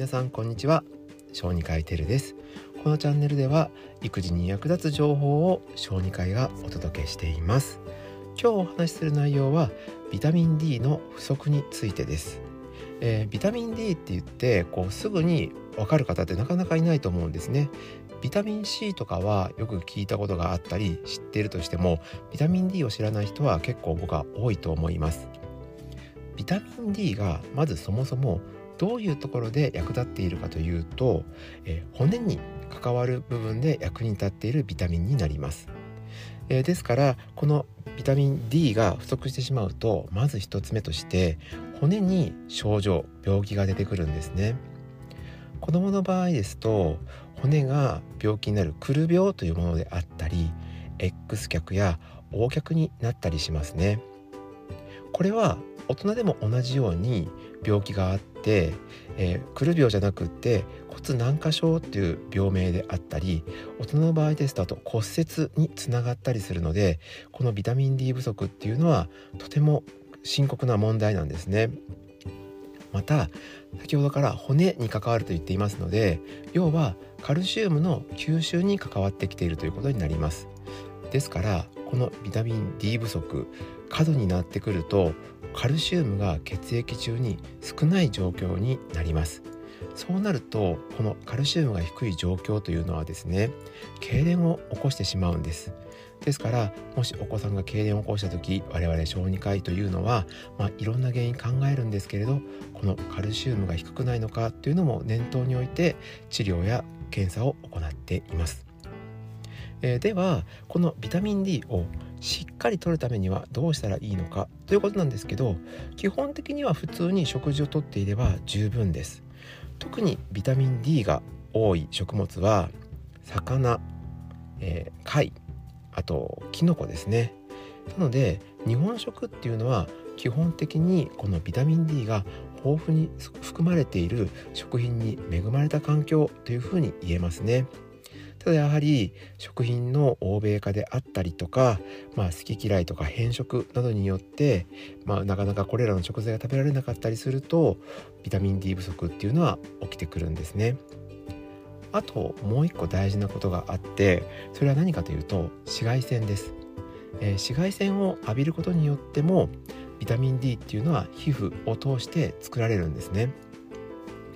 皆さんこんにちは。小児科医テルです。このチャンネルでは育児に役立つ情報を小児科医がお届けしています。今日お話しする内容はビタミン D の不足についてです。えー、ビタミン D って言ってこうすぐに分かる方ってなかなかいないと思うんですね。ビタミン C とかはよく聞いたことがあったり知っているとしてもビタミン D を知らない人は結構僕は多いと思います。ビタミン D がまずそもそもどういうところで役立っているかというと、えー、骨に関わる部分で役に立っているビタミンになります、えー、ですからこのビタミン D が不足してしまうとまず1つ目として骨に症状病気が出てくるんですね。子供の場合ですと骨が病気になるくる病というものであったり X 脚や O 脚になったりしますね。これは大人でも同じように病気があって、えー、くる病じゃなくって骨軟化症っていう病名であったり大人の場合ですとあと骨折につながったりするのでこのビタミン D 不足っていうのはとても深刻な問題なんですね。また先ほどから骨に関わると言っていますので要はカルシウムの吸収に関わってきているということになりますですからこのビタミン D 不足過度になってくるとカルシウムが血液中に少ない状況になりますそうなるとこのカルシウムが低い状況というのはですね痙攣を起こしてしまうんですですからもしお子さんが痙攣を起こした時我々小児科医というのは、まあ、いろんな原因考えるんですけれどこのカルシウムが低くないのかというのも念頭に置いて治療や検査を行っています。えー、ではこのビタミン D をしっかりとるためにはどうしたらいいのかということなんですけど基本的には普通に食事をとっていれば十分です特にビタミン D が多い食物は魚、えー、貝あとキノコですねなので日本食っていうのは基本的にこのビタミン D が豊富に含まれている食品に恵まれた環境というふうに言えますね。ただやはり食品の欧米化であったりとか、まあ、好き嫌いとか変色などによって、まあ、なかなかこれらの食材が食べられなかったりするとビタミン D 不足っていうのは起きてくるんですね。あともう一個大事なことがあってそれは何かというと紫外線です、えー、紫外線を浴びることによってもビタミン D っていうのは皮膚を通して作られるんですね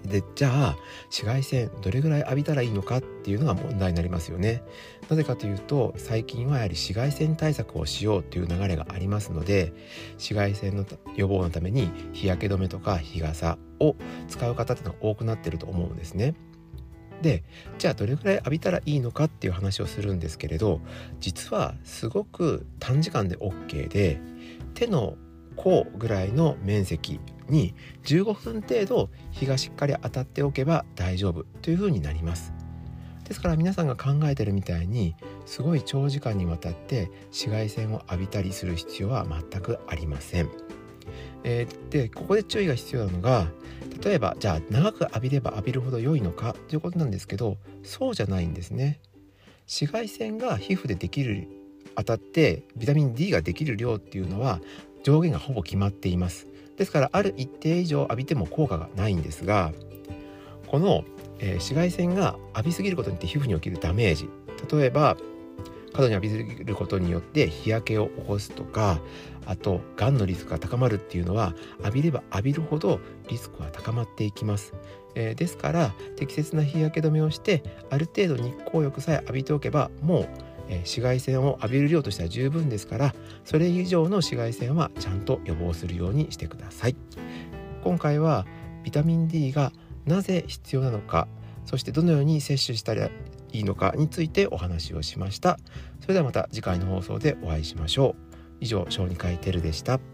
でじゃあ紫外線どれぐらい浴びたらいいのかっていうのが問題になりますよね。なぜかというと最近はやはり紫外線対策をしようという流れがありますので紫外線の予防のために日焼け止めとか日傘を使う方っていうのが多くなってると思うんですね。でじゃあどれぐらい浴びたらいいのかっていう話をするんですけれど実はすごく短時間で OK で手の甲ぐらいの面積に15分程度日がしっかり当たっておけば大丈夫というふうになります。ですから皆さんが考えてるみたいにすごい長時間にわたって紫外線を浴びたりする必要は全くありません、えー、でここで注意が必要なのが例えばじゃあ長く浴びれば浴びるほど良いのかということなんですけどそうじゃないんですね。紫外線が皮膚でできる当たってビタミン D ができる量っていうのは上限がほぼ決まっています。ですからある一定以上浴びても効果がないんですがこの、え、紫外線が浴びすぎることによって皮膚に起きるダメージ。例えば過度に浴びすぎることによって日焼けを起こすとかあとがんのリスクが高まるっていうのは浴びれば浴びるほどリスクは高まっていきます、えー、ですから適切な日焼け止めをしてある程度日光浴さえ浴びておけばもうえ紫外線を浴びる量としては十分ですからそれ以上の紫外線はちゃんと予防するようにしてください。今回はビタミン D がなぜ必要なのかそしてどのように摂取したらいいのかについてお話をしました。それではまた次回の放送でお会いしましょう。以上小児科医テルでした。